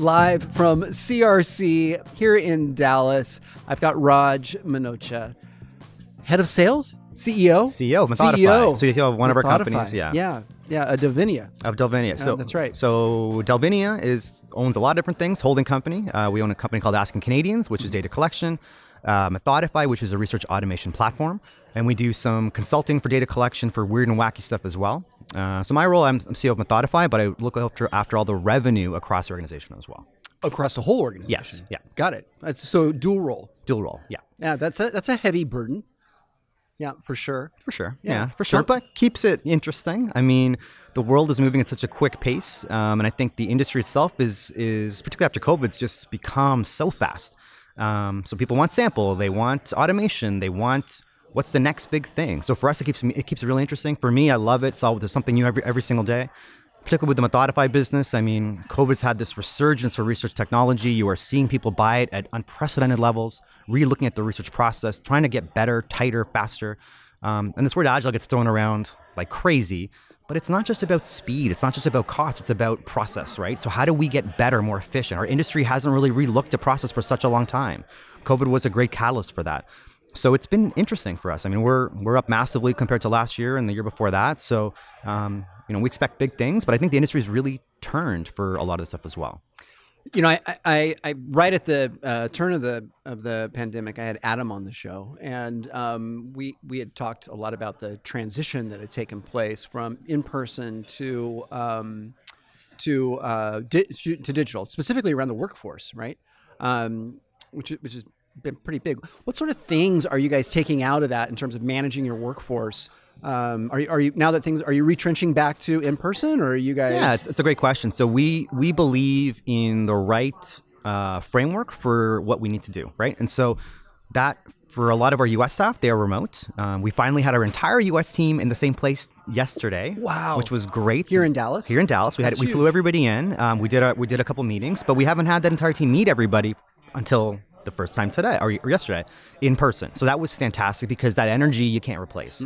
live from CRC here in Dallas. I've got Raj Manocha, head of sales, CEO, CEO, Methodify. CEO. So you have one of our companies, yeah, yeah, yeah, a Delvinia. of Delvinia. So that's right. So Delvinia is owns a lot of different things. Holding company. Uh, we own a company called Asking Canadians, which is data collection. Uh, Methodify, which is a research automation platform, and we do some consulting for data collection for weird and wacky stuff as well. Uh, so my role, I'm, I'm CEO of Methodify, but I look after after all the revenue across the organization as well. Across the whole organization. Yes, yeah. Got it. That's so dual role. Dual role, yeah. Yeah, that's a that's a heavy burden. Yeah, for sure. For sure. Yeah. Yeah, for sure. So- but keeps it interesting. I mean, the world is moving at such a quick pace, um, and I think the industry itself is is particularly after COVID, it's just become so fast. Um, so people want sample, they want automation, they want what's the next big thing. So for us, it keeps me- it keeps it really interesting. For me, I love it. It's all there's something new every every single day. Particularly with the Methodify business, I mean, COVID's had this resurgence for research technology. You are seeing people buy it at unprecedented levels, re-looking at the research process, trying to get better, tighter, faster. Um, and this word agile gets thrown around like crazy, but it's not just about speed. It's not just about cost. It's about process, right? So how do we get better, more efficient? Our industry hasn't really re-looked at process for such a long time. COVID was a great catalyst for that. So it's been interesting for us. I mean, we're we're up massively compared to last year and the year before that. So um, you know, we expect big things, but I think the industry's really turned for a lot of this stuff as well. You know, I, I, I right at the uh, turn of the of the pandemic, I had Adam on the show, and um, we we had talked a lot about the transition that had taken place from in person to um, to, uh, di- to digital, specifically around the workforce, right? Um, which is- which has been pretty big. What sort of things are you guys taking out of that in terms of managing your workforce? Um, are you, are you now that things are you retrenching back to in person, or are you guys? Yeah, it's, it's a great question. So we we believe in the right uh, framework for what we need to do, right? And so that for a lot of our U.S. staff, they are remote. Um, we finally had our entire U.S. team in the same place yesterday. Wow. which was great. Here in Dallas? Here in Dallas, we had That's we flew everybody in. Um, we did a, we did a couple meetings, but we haven't had that entire team meet everybody until the first time today or, or yesterday in person. So that was fantastic because that energy you can't replace.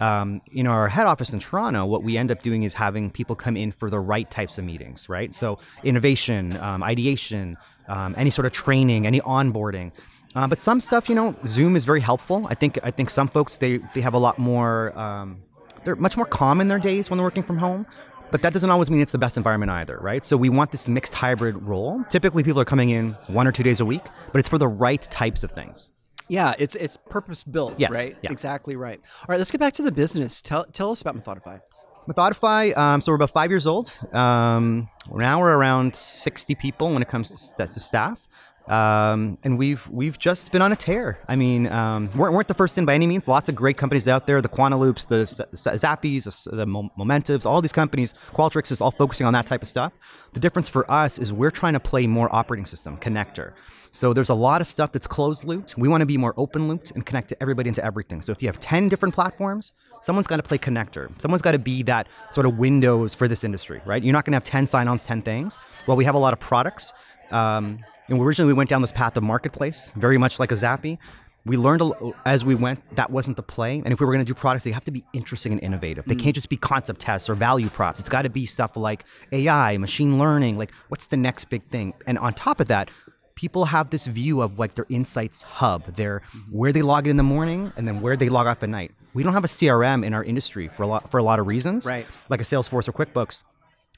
Um, in our head office in Toronto, what we end up doing is having people come in for the right types of meetings, right? So innovation, um, ideation, um, any sort of training, any onboarding. Uh, but some stuff, you know, Zoom is very helpful. I think I think some folks they they have a lot more. Um, they're much more calm in their days when they're working from home. But that doesn't always mean it's the best environment either, right? So we want this mixed hybrid role. Typically, people are coming in one or two days a week, but it's for the right types of things. Yeah, it's it's purpose built, Yes, right? yeah. Exactly right. All right, let's get back to the business. Tell tell us about Methodify. Methodify, um, so we're about five years old. Um, now we're around 60 people when it comes to, st- to staff. Um, and we've we've just been on a tear. I mean, um, weren't, weren't the first in by any means. Lots of great companies out there: the Quantilopes, the Zappis, the, S- the Mo- Momentivs, all these companies. Qualtrics is all focusing on that type of stuff. The difference for us is we're trying to play more operating system connector. So there's a lot of stuff that's closed looped. We want to be more open looped and connect to everybody into everything. So if you have 10 different platforms, someone's got to play connector. Someone's got to be that sort of windows for this industry, right? You're not going to have 10 sign-ons, 10 things. Well, we have a lot of products. Um, and originally we went down this path of marketplace, very much like a Zappi. We learned a as we went that wasn't the play. And if we were going to do products, they have to be interesting and innovative. They mm. can't just be concept tests or value props. It's got to be stuff like AI, machine learning. Like, what's the next big thing? And on top of that, people have this view of like their insights hub, their mm-hmm. where they log in in the morning and then where they log off at night. We don't have a CRM in our industry for a lot for a lot of reasons, Right. Like a Salesforce or QuickBooks.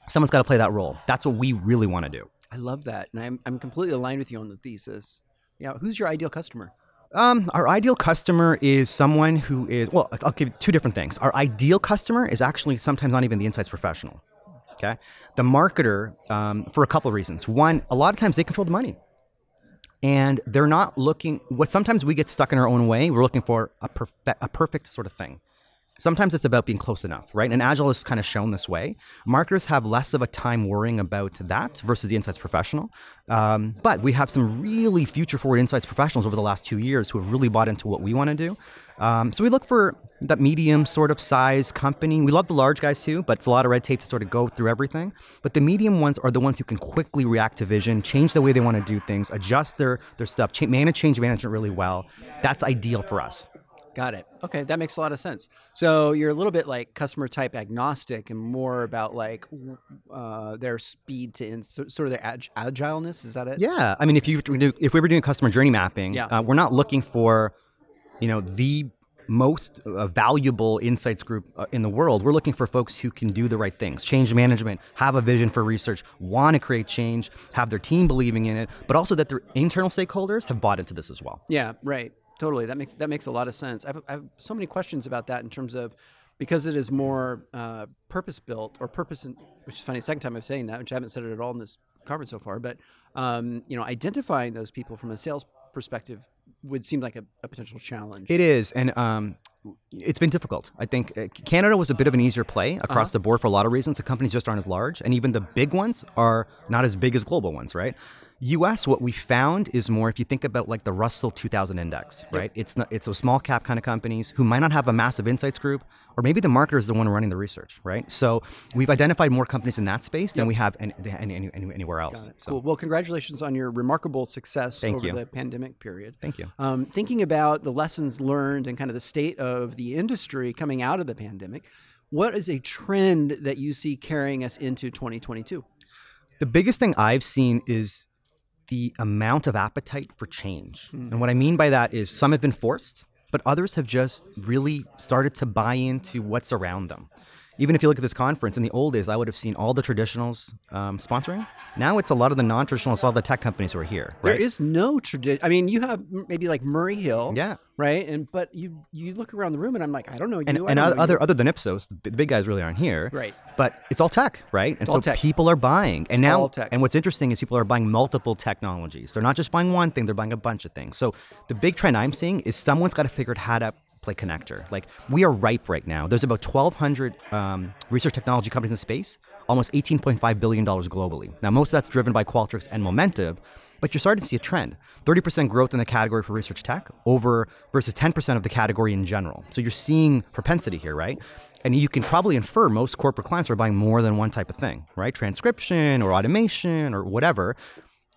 Someone's got to play that role. That's what we really want to do. I love that, and I'm I'm completely aligned with you on the thesis. Yeah, who's your ideal customer? Um, our ideal customer is someone who is well. I'll give you two different things. Our ideal customer is actually sometimes not even the insights professional. Okay, the marketer um, for a couple of reasons. One, a lot of times they control the money, and they're not looking. What sometimes we get stuck in our own way. We're looking for a perfect, a perfect sort of thing. Sometimes it's about being close enough, right? And Agile is kind of shown this way. Marketers have less of a time worrying about that versus the insights professional. Um, but we have some really future forward insights professionals over the last two years who have really bought into what we want to do. Um, so we look for that medium sort of size company. We love the large guys too, but it's a lot of red tape to sort of go through everything. But the medium ones are the ones who can quickly react to vision, change the way they want to do things, adjust their their stuff, cha- manage change management really well. That's ideal for us. Got it. Okay, that makes a lot of sense. So you're a little bit like customer type agnostic and more about like uh, their speed to in, sort of their ag- agileness. Is that it? Yeah, I mean, if you if we were doing customer journey mapping, Yeah. uh, we're not looking for, you know, the most uh, valuable insights group uh, in the world. We're looking for folks who can do the right things, change management, have a vision for research, want to create change, have their team believing in it, but also that their internal stakeholders have bought into this as well. Yeah, right. Totally. That makes that makes a lot of sense. I have, I have so many questions about that in terms of because it is more uh, purpose built or purpose, in, which is funny. Second time I'm saying that, which I haven't said it at all in this conference so far. But um, you know, identifying those people from a sales perspective would seem like a, a potential challenge. It is, and um, it's been difficult. I think uh, Canada was a bit of an easier play across the board for a lot of reasons. The companies just aren't as large, and even the big ones are not as big as global ones, right? U.S. What we found is more if you think about like the Russell 2000 index, right? It's not it's those small cap kind of companies who might not have a massive insights group, or maybe the marketer is the one running the research, right? So we've identified more companies in that space than we have any, any, any, anywhere else. So, Cool. Well, congratulations on your remarkable success Thank over you. the pandemic period. Thank you. Um, thinking about the lessons learned and kind of the state of the industry coming out of the pandemic, what is a trend that you see carrying us into 2022? The biggest thing I've seen is the amount of appetite for change. And mm-hmm. what I mean by that is some have been forced, but others have just really started to buy into what's around them. Even if you look at this conference, in the old days, I would have seen all the traditionals um, sponsoring. Now it's a lot of the non-traditionals, all the tech companies who are here. Right? There is no tradition. I mean, you have maybe like Murray Hill, yeah, right? And but you you look around the room and I'm like, I don't know you. and, and know other you. other than Ipsos, the big- guys really aren't here. right. But it's all tech, right? And all so tech. people are buying. And now all tech. and what's interesting is people are buying multiple technologies. They're not just buying one thing, they're buying a bunch of things. So the big trend I'm seeing is someone's got to figure out how to play connector. Like we are ripe right now. There's about 1,200 um, research technology companies in space, almost 18.5 billion dollars globally. Now most of that's driven by Qualtrics and Momentive, but you're starting to see a trend. 30% growth in the category for research tech over versus 10% of the category in general. So you're seeing propensity here, right? And you can probably infer most corporate clients are buying more than one type of thing, right? Transcription or automation or whatever.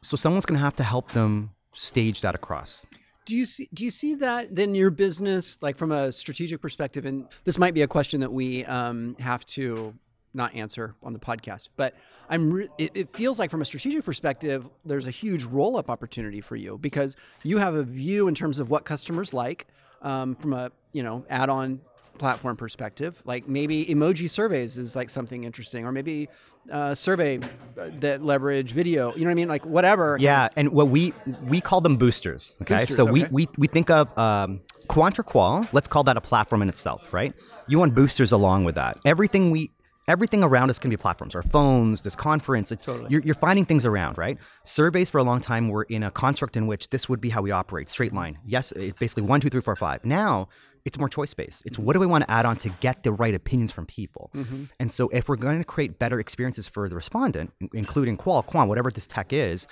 So someone's going to have to help them stage that across. Do you see do you see that then your business like from a strategic perspective? And this might be a question that we um, have to not answer on the podcast but I'm re- it, it feels like from a strategic perspective there's a huge roll up opportunity for you because you have a view in terms of what customers like um, from a you know add on platform perspective like maybe emoji surveys is like something interesting or maybe uh, survey uh, that leverage video you know what I mean like whatever Yeah, and what we we call them boosters. Okay, Boosters, so we, okay. we we think of um, QuantraQual. Let's call that a platform in itself, right? You want boosters along with that. Everything we everything around us can be platforms. Our phones, this conference. It's, Totally. you're, you're finding things around, right? Surveys for a long time were in a construct in which this would be how we operate, straight line. Yes, it's basically one, two, three, four, five. Now it's more choice based. It's what do we want to add on to get the right opinions from people. Mm-hmm. And so if we're going to create better experiences for the respondent, including qual, quant, whatever this tech is,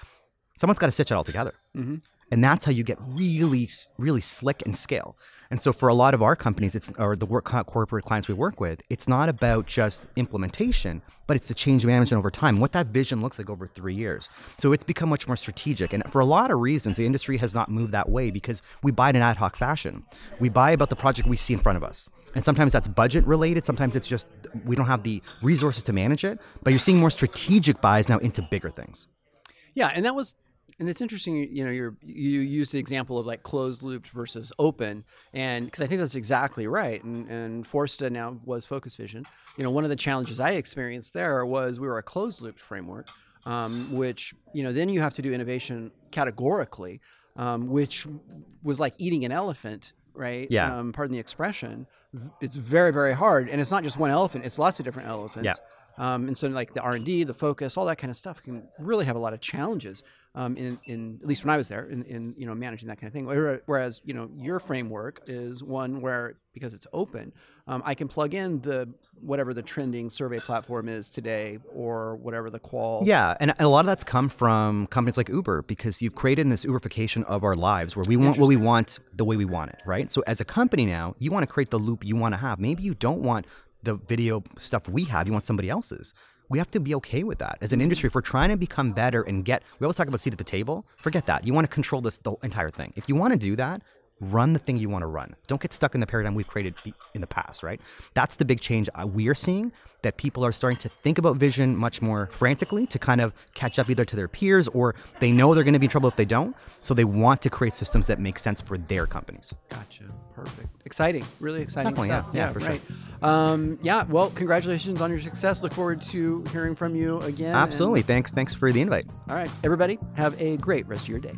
someone's got to stitch it all together. Mm-hmm. And that's how you get really, really slick and scale. And so for a lot of our companies, it's or the work corporate clients we work with, it's not about just implementation, but it's the change management over time. What that vision looks like over three years. So it's become much more strategic. And for a lot of reasons, the industry has not moved that way because we buy in an ad hoc fashion. We buy about the project we see in front of us. And sometimes that's budget related. Sometimes it's just we don't have the resources to manage it. But you're seeing more strategic buys now into bigger things. Yeah, and that was, and it's interesting. You know, you're you use the example of like closed looped versus open, and because I think that's exactly right. And and Forsta now was Focus Vision. You know, one of the challenges I experienced there was we were a closed looped framework, um, which you know then you have to do innovation categorically, um, which was like eating an elephant. Right. Yeah. Um, pardon the expression. It's very, very hard, and it's not just one elephant. It's lots of different elephants. Yeah. Um, and so like the R and D, the focus, all that kind of stuff can really have a lot of challenges. Um, in, in at least when I was there, in, in you know managing that kind of thing. Whereas you know your framework is one where because it's open, um, I can plug in the whatever the trending survey platform is today, or whatever the qual. Yeah, and, and a lot of that's come from companies like Uber because you've created this Uberification of our lives where we want what we want the way we want it, right? So as a company now, you want to create the loop you want to have. Maybe you don't want the video stuff we have, you want somebody else's. We have to be okay with that. As an industry, if we're trying to become better and get, we always talk about seat at the table, forget that. You want to control this the entire thing. If you want to do that, run the thing you want to run. Don't get stuck in the paradigm we've created in the past, right? That's the big change uh, we are seeing that people are starting to think about vision much more frantically to kind of catch up either to their peers or they know they're going to be in trouble if they don't. So they want to create systems that make sense for their companies. Gotcha. Perfect. Exciting. Really exciting Definitely, stuff. yeah. Yeah, for right. Um, yeah. Well, congratulations on your success. Look forward to hearing from you again. Absolutely. Thanks. Thanks for the invite. All right, everybody, have a great rest of your day.